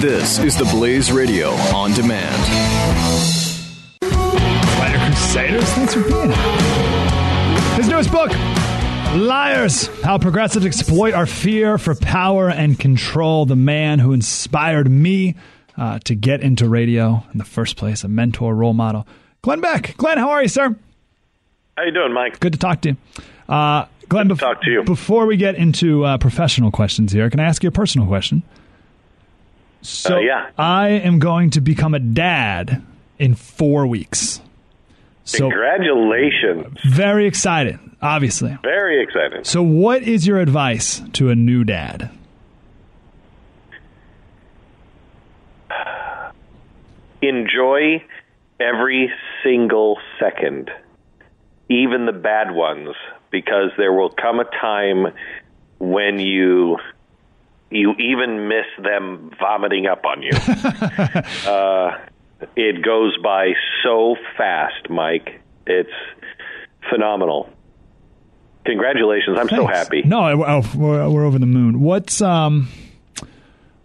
This is the Blaze Radio on demand. Fighter Crusaders, thanks for being here. His newest book, Liars How Progressives Exploit Our Fear for Power and Control. The man who inspired me uh, to get into radio in the first place, a mentor, role model. Glenn Beck. Glenn, how are you, sir? How you doing, Mike? Good to talk to you. Uh, Glenn, Good to talk to you. Before we get into uh, professional questions here, can I ask you a personal question? So Uh, yeah. I am going to become a dad in four weeks. So Congratulations. very excited, obviously. Very exciting. So what is your advice to a new dad? Enjoy every single second, even the bad ones, because there will come a time when you you even miss them vomiting up on you. uh, it goes by so fast, Mike. It's phenomenal. Congratulations! I'm so happy. No, oh, we're, we're over the moon. What's um,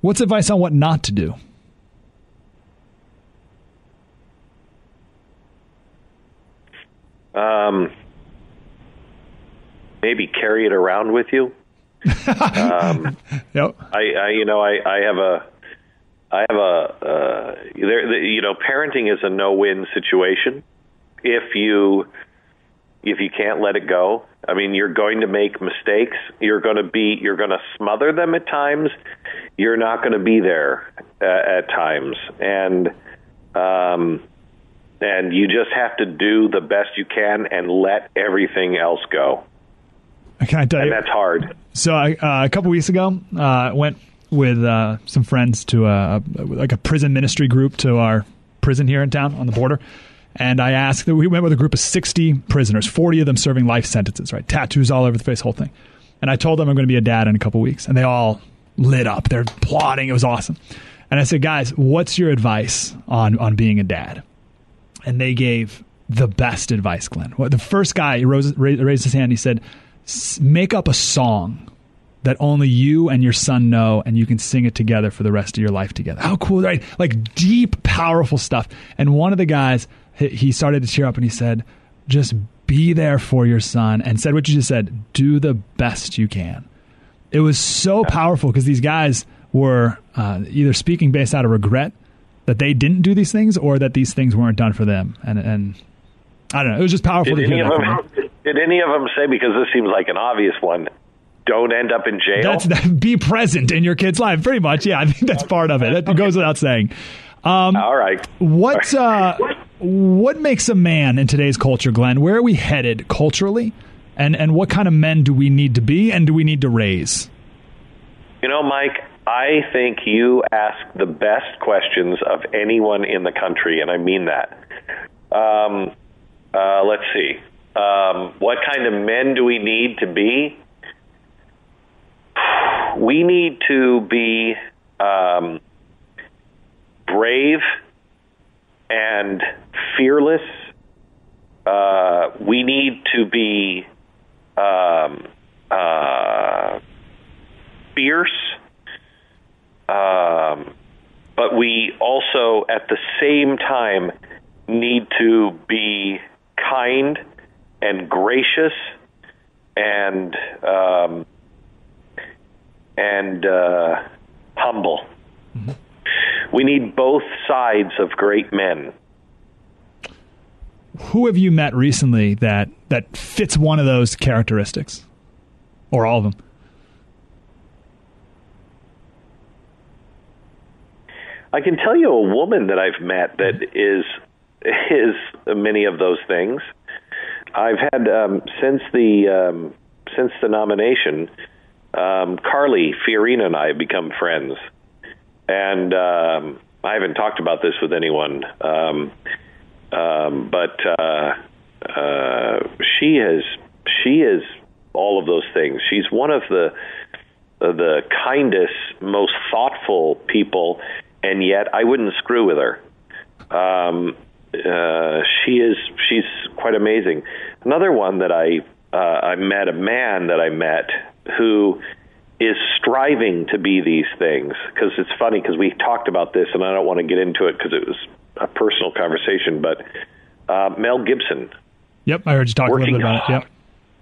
what's advice on what not to do? Um, maybe carry it around with you. Um, Yep. I, I, you know, I, I have a, I have a, uh, there, the, you know, parenting is a no-win situation. If you, if you can't let it go, I mean, you're going to make mistakes. You're going to be, you're going to smother them at times. You're not going to be there uh, at times, and, um, and you just have to do the best you can and let everything else go. I tell And that's hard. So I, uh, a couple weeks ago, uh, I went with uh, some friends to a, like a prison ministry group to our prison here in town on the border. And I asked, we went with a group of 60 prisoners, 40 of them serving life sentences, right? Tattoos all over the face, whole thing. And I told them I'm going to be a dad in a couple weeks. And they all lit up. They're applauding. It was awesome. And I said, guys, what's your advice on, on being a dad? and they gave the best advice, Glenn. Well, the first guy he rose, raised his hand. He said, "S- "Make up a song that only you and your son know, and you can sing it together for the rest of your life together." How cool, right? Like deep, powerful stuff. And one of the guys, he- started to cheer up, and he said, "Just be there for your son," and said what you just said: "Do the best you can." It was so powerful because these guys were uh, either speaking based out of regret that they didn't do these things or that these things weren't done for them. And and I don't know. It was just powerful Did to hear that. them? Did any of them say because this seems like an obvious one? Don't end up in jail. That's that, be present in your kid's life. Pretty much, yeah. I think that's part of it. That goes without saying. Um, All right. What uh, what makes a man in today's culture, Glenn? Where are we headed culturally, and and what kind of men do we need to be, and do we need to raise? You know, Mike, I think you ask the best questions of anyone in the country, and I mean that. Um, uh, let's see. Um, what kind of men do we need to be? We need to be um, brave and fearless. Uh, we need to be um, uh, fierce, um, but we also, at the same time, need to be kind and gracious and um, and uh, humble. We need both sides of great men. Who have you met recently that that fits one of those characteristics, or all of them? I can tell you a woman that I've met that is is many of those things. I've had um, since the um, since the nomination, um, Carly Fiorina and I have become friends, and um, I haven't talked about this with anyone, um, um, but uh, uh, she is she is all of those things. She's one of the the kindest, most thoughtful people, and yet I wouldn't screw with her. Um, uh, she is she's quite amazing. Another one that I uh, I met a man that I met who is striving to be these things because it's funny because we talked about this and I don't want to get into it because it was a personal conversation, but uh, Mel Gibson. Yep, I heard you talk a little bit about it. Yep.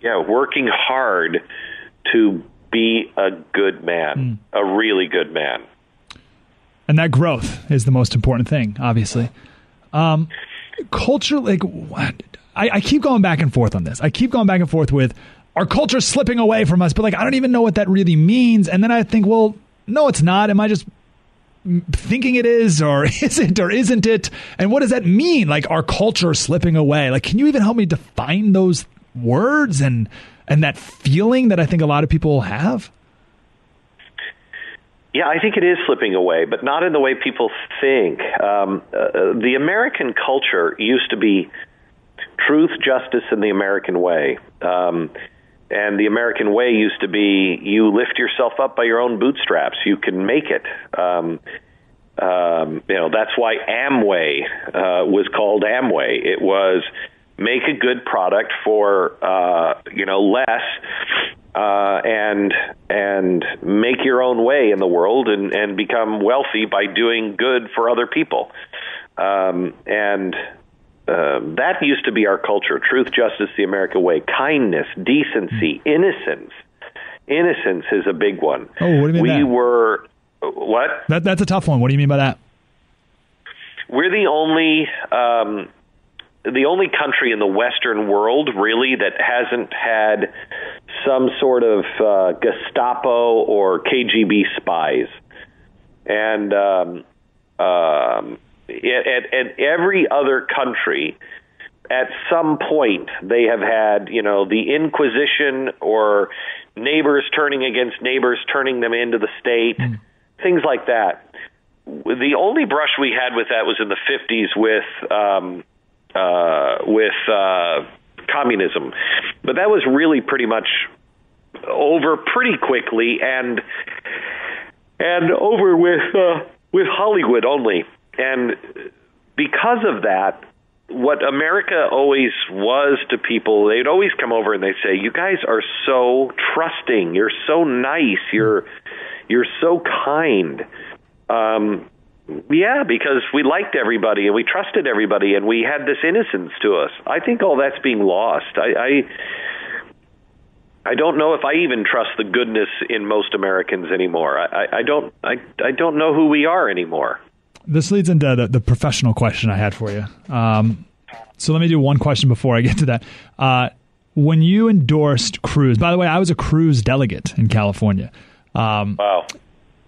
Yeah, working hard to be a good man, mm. a really good man. And that growth is the most important thing, obviously. Um, culture, like, I, I keep going back and forth on this. I keep going back and forth with our culture slipping away from us, but like, I don't even know what that really means. And then I think, well, no, it's not. Am I just thinking it is or is it or isn't it and what does that mean like our culture slipping away like can you even help me define those words and and that feeling that i think a lot of people have yeah, I think it is slipping away, but not in the way people think. Um, uh, the American culture used to be truth, justice, and the American way. Um, and the American way used to be you lift yourself up by your own bootstraps. You can make it. Um, um, you know that's why Amway uh, was called Amway. It was make a good product for uh, you know less uh, and and make your own way in the world and, and become wealthy by doing good for other people. Um, and uh, that used to be our culture: truth, justice, the American way, kindness, decency, innocence. Innocence is a big one. Oh, what do you mean? We that? were what? That, that's a tough one. What do you mean by that? We're the only um, the only country in the Western world, really, that hasn't had some sort of uh, Gestapo or KGB spies. And um, um, at, at every other country, at some point, they have had, you know, the Inquisition or neighbors turning against neighbors, turning them into the state, mm. things like that. The only brush we had with that was in the 50s with um, uh, with uh, communism. But that was really pretty much over pretty quickly and and over with uh, with Hollywood only. And because of that, what America always was to people, they'd always come over and they'd say, "You guys are so trusting. You're so nice. You're you're so kind." Um, yeah, because we liked everybody and we trusted everybody and we had this innocence to us. I think all that's being lost. I, I I don't know if I even trust the goodness in most Americans anymore. I, I, I don't I, I don't know who we are anymore. This leads into the, the professional question I had for you. Um, so let me do one question before I get to that. Uh, when you endorsed Cruz, by the way, I was a Cruz delegate in California. Um, wow.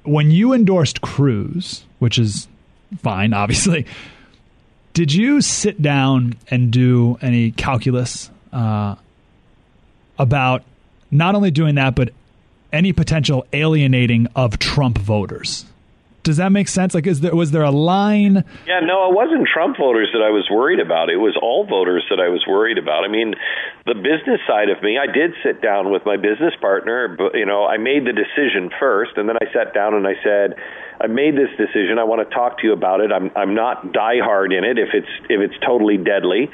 When you endorsed Cruz, which is fine, obviously. Did you sit down and do any calculus uh, about not only doing that, but any potential alienating of Trump voters? Does that make sense? Like, is there was there a line? Yeah, no, it wasn't Trump voters that I was worried about. It was all voters that I was worried about. I mean, the business side of me, I did sit down with my business partner, but you know, I made the decision first, and then I sat down and I said, I made this decision. I want to talk to you about it. I'm I'm not diehard in it if it's if it's totally deadly.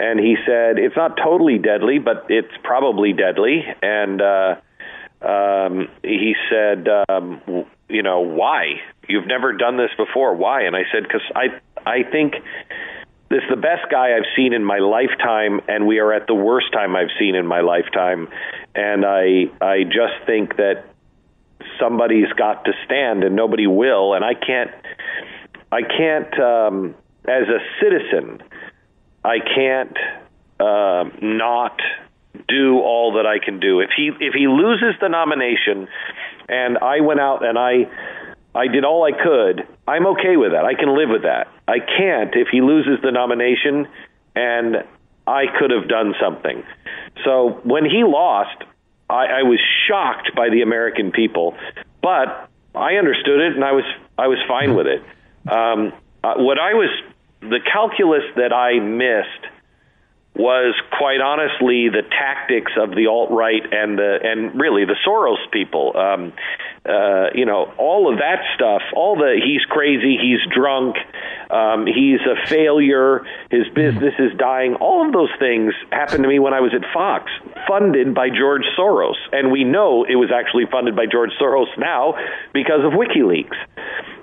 And he said it's not totally deadly, but it's probably deadly. And uh, um, he said, um, you know, why? You've never done this before. Why? And I said, because I I think this is the best guy I've seen in my lifetime, and we are at the worst time I've seen in my lifetime. And I I just think that somebody's got to stand and nobody will and i can't i can't um as a citizen i can't uh, not do all that i can do if he if he loses the nomination and i went out and i i did all i could i'm okay with that i can live with that i can't if he loses the nomination and i could have done something so when he lost I, I was shocked by the American people, but I understood it, and I was I was fine with it. Um, uh, what I was the calculus that I missed was quite honestly the tactics of the alt right and the and really the Soros people. Um, uh, you know, all of that stuff. All the he's crazy, he's drunk, um, he's a failure, his business is dying. All of those things happened to me when I was at Fox, funded by George Soros, and we know it was actually funded by George Soros now because of WikiLeaks.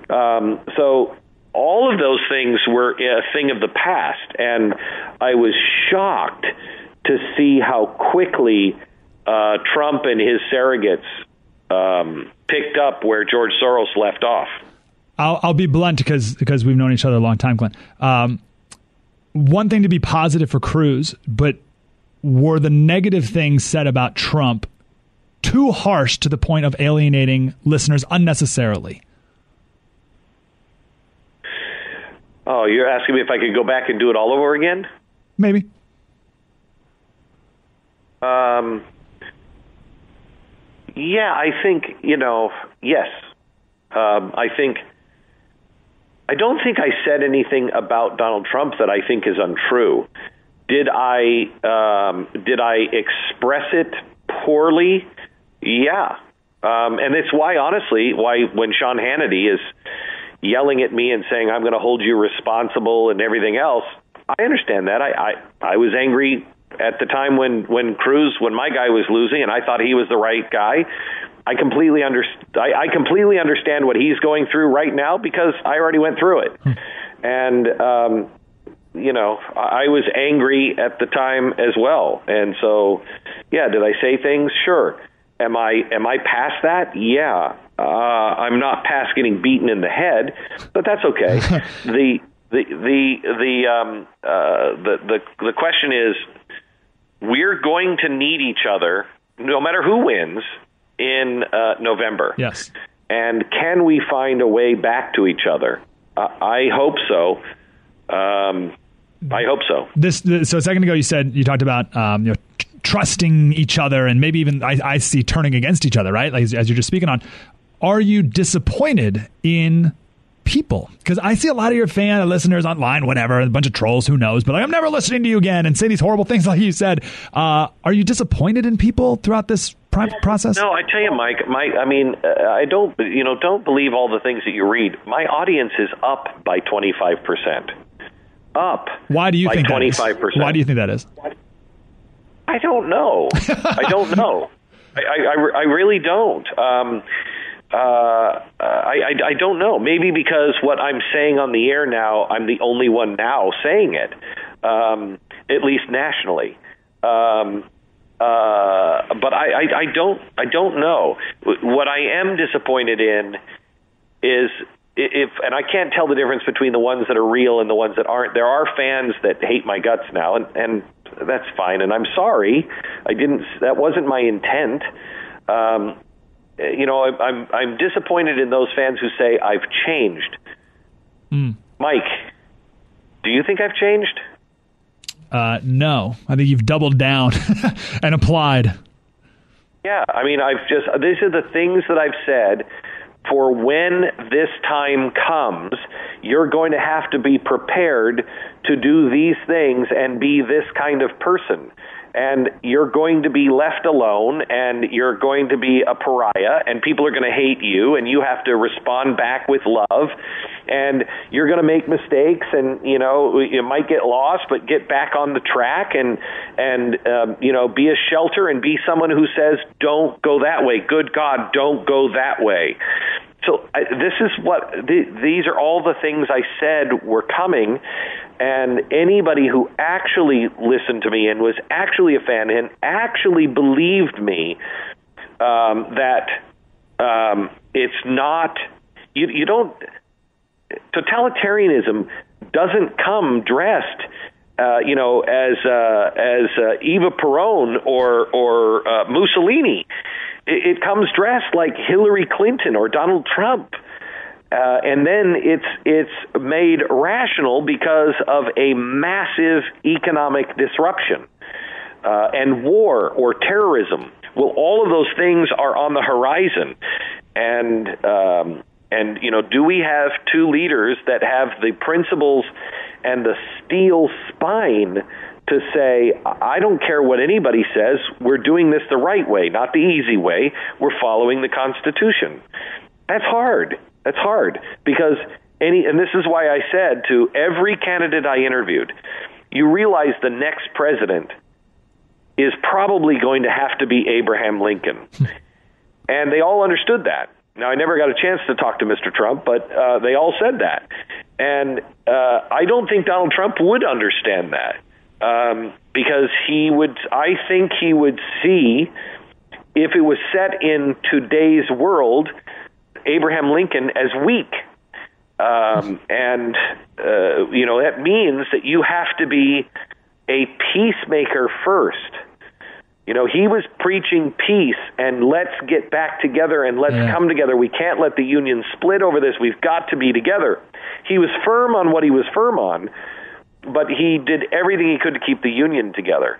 Um, so all of those things were a thing of the past, and I was shocked to see how quickly uh, Trump and his surrogates um, picked up where George Soros left off. I'll, I'll be blunt because because we've known each other a long time, Glenn. Um, one thing to be positive for Cruz, but were the negative things said about Trump too harsh to the point of alienating listeners unnecessarily? Oh, you're asking me if I could go back and do it all over again? Maybe. Um, yeah, I think, you know, yes. Um, I think, I don't think I said anything about Donald Trump that I think is untrue. Did I, um, did I express it poorly? Yeah. Um, and it's why, honestly, why when Sean Hannity is, yelling at me and saying I'm going to hold you responsible and everything else. I understand that. I, I I was angry at the time when when Cruz when my guy was losing and I thought he was the right guy. I completely under I, I completely understand what he's going through right now because I already went through it. and um you know, I was angry at the time as well. And so, yeah, did I say things? Sure. Am I am I past that? Yeah. Uh, I'm not past getting beaten in the head, but that's okay. the the the the um, uh, the the the question is, we're going to need each other, no matter who wins in uh, November. Yes. And can we find a way back to each other? Uh, I hope so. Um, I hope so. This, this, so a second ago you said you talked about um, you know t- trusting each other and maybe even I, I see turning against each other, right? Like as, as you're just speaking on are you disappointed in people? Because I see a lot of your fan listeners online, whatever, a bunch of trolls, who knows, but like, I'm never listening to you again and say these horrible things like you said. Uh, are you disappointed in people throughout this process? No, I tell you, Mike. My, I mean, uh, I don't, you know, don't believe all the things that you read. My audience is up by 25 percent. Up. Why do you think 25 percent? Why do you think that is? I don't know. I don't know. I, I, I really don't. Um, uh, I, I, I don't know. Maybe because what I'm saying on the air now, I'm the only one now saying it, um, at least nationally. Um, uh, but I, I, I don't I don't know. What I am disappointed in is if and I can't tell the difference between the ones that are real and the ones that aren't. There are fans that hate my guts now, and and that's fine. And I'm sorry. I didn't. That wasn't my intent. Um, you know, I'm I'm disappointed in those fans who say I've changed. Mm. Mike, do you think I've changed? Uh, no, I think you've doubled down and applied. Yeah, I mean, I've just these are the things that I've said. For when this time comes, you're going to have to be prepared to do these things and be this kind of person and you're going to be left alone and you're going to be a pariah and people are going to hate you and you have to respond back with love and you're going to make mistakes and you know you might get lost but get back on the track and and um, you know be a shelter and be someone who says don't go that way. Good god don't go that way. So I, this is what the, these are all the things I said were coming, and anybody who actually listened to me and was actually a fan and actually believed me um, that um, it's not you, you don't totalitarianism doesn't come dressed uh, you know, as uh, as uh, Eva Peron or or uh, Mussolini. It, it comes dressed like Hillary Clinton or Donald Trump. Uh, and then it's it's made rational because of a massive economic disruption uh, and war or terrorism. Well, all of those things are on the horizon, and um, and you know, do we have two leaders that have the principles and the steel spine to say, I don't care what anybody says, we're doing this the right way, not the easy way. We're following the Constitution. That's hard. That's hard because any, and this is why I said to every candidate I interviewed, you realize the next president is probably going to have to be Abraham Lincoln. and they all understood that. Now, I never got a chance to talk to Mr. Trump, but uh, they all said that. And uh, I don't think Donald Trump would understand that um, because he would, I think he would see if it was set in today's world, Abraham Lincoln as weak. Um, and, uh, you know, that means that you have to be a peacemaker first. You know, he was preaching peace and let's get back together and let's yeah. come together. We can't let the union split over this. We've got to be together. He was firm on what he was firm on, but he did everything he could to keep the union together.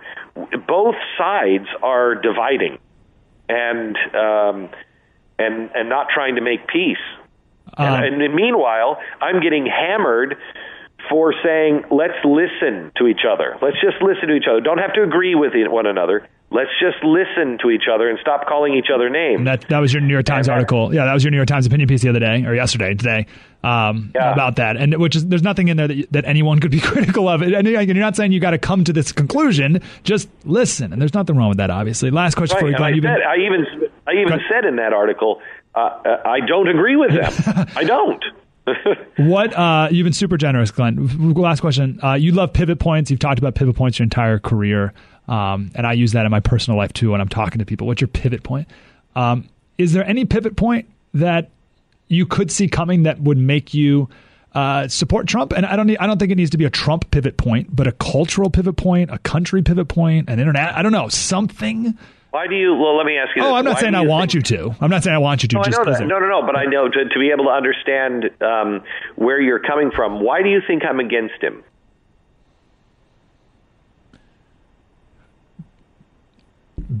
Both sides are dividing and um, and and not trying to make peace. Uh, and, and meanwhile, I'm getting hammered for saying let's listen to each other. Let's just listen to each other. Don't have to agree with one another. Let's just listen to each other and stop calling each other names. that that was your New York Times article. Yeah, that was your New York Times opinion piece the other day or yesterday, today, um, yeah. about that. And which is there's nothing in there that, that anyone could be critical of. And you're not saying you got to come to this conclusion. Just listen. And there's nothing wrong with that. Obviously. Last question right. for you, Glenn. I, said, I even I even said in that article, uh, uh I don't agree with them. I don't. what uh, you've been super generous, Glenn. Last question. Uh, you love pivot points. You've talked about pivot points your entire career, um, and I use that in my personal life too when I'm talking to people. What's your pivot point? Um, is there any pivot point that you could see coming that would make you uh, support Trump? And I don't. Need, I don't think it needs to be a Trump pivot point, but a cultural pivot point, a country pivot point, an internet. I don't know something why do you? Well, let me ask you. Oh. I'm not Why saying I want think, you to. I'm not saying I want you to. No, I know that. No, no, no. But I know to, to be able to understand um, where you're coming from. Why do you think I'm against him?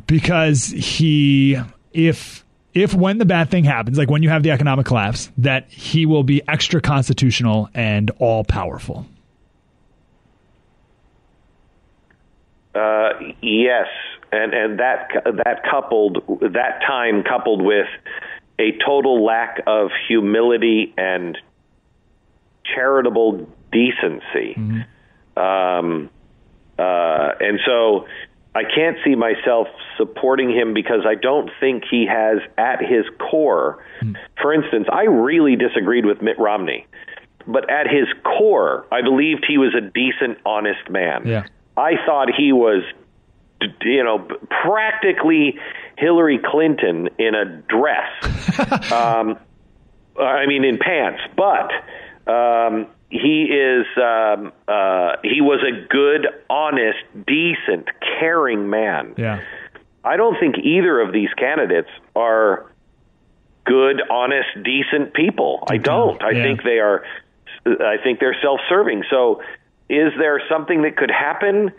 Because he, if if when the bad thing happens, like when you have the economic collapse, that he will be extra constitutional and all powerful. Uh, yes, and and that that coupled that time coupled with a total lack of humility and charitable decency, mm-hmm. um, uh, and so I can't see myself supporting him because I don't think he has at his core. Mm-hmm. For instance, I really disagreed with Mitt Romney, but at his core, I believed he was a decent, honest man. Yeah. I thought he was you know, practically Hillary Clinton in a dress. um, I mean, in pants, but um, he is um, uh, he was a good, honest, decent, caring man. Yeah. I don't think either of these candidates are good, honest, decent people. I don't. I yeah. think they are. I think they're self-serving. So, is there something that could happen?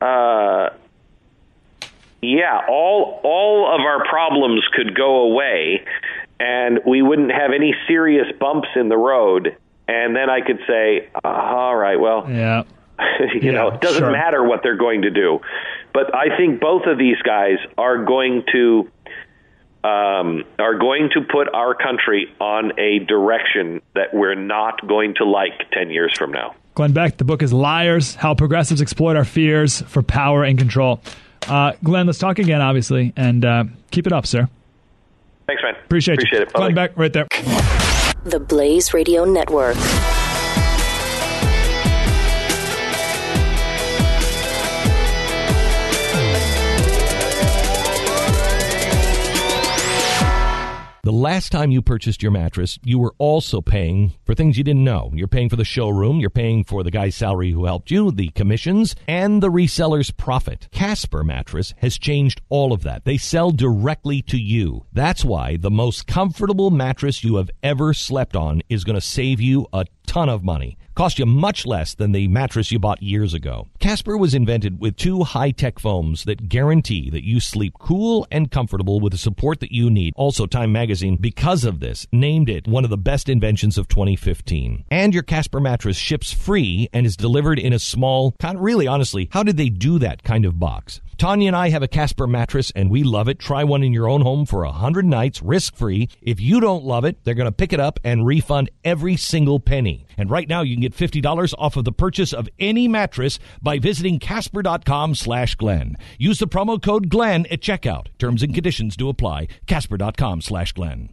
Uh, yeah, all all of our problems could go away, and we wouldn't have any serious bumps in the road. And then I could say, all right, well, yeah. you yeah, know, it doesn't sure. matter what they're going to do. But I think both of these guys are going to um, are going to put our country on a direction that we're not going to like ten years from now. Glenn Beck, the book is Liars: How Progressives Exploit Our Fears for Power and Control. Uh, Glenn, let's talk again, obviously, and uh, keep it up, sir. Thanks, man. Appreciate, Appreciate you. it. Glenn Beck, right there. The Blaze Radio Network. The last time you purchased your mattress, you were also paying for things you didn't know. You're paying for the showroom, you're paying for the guy's salary who helped you, the commissions, and the reseller's profit. Casper Mattress has changed all of that. They sell directly to you. That's why the most comfortable mattress you have ever slept on is going to save you a ton of money cost you much less than the mattress you bought years ago. Casper was invented with two high-tech foams that guarantee that you sleep cool and comfortable with the support that you need. Also, Time Magazine because of this, named it one of the best inventions of 2015. And your Casper mattress ships free and is delivered in a small, really honestly, how did they do that kind of box? Tania and I have a Casper mattress and we love it. Try one in your own home for 100 nights, risk free. If you don't love it, they're going to pick it up and refund every single penny. And right now you can get $50 off of the purchase of any mattress by visiting casper.com slash Glenn. Use the promo code Glenn at checkout. Terms and conditions do apply. Casper.com slash Glenn.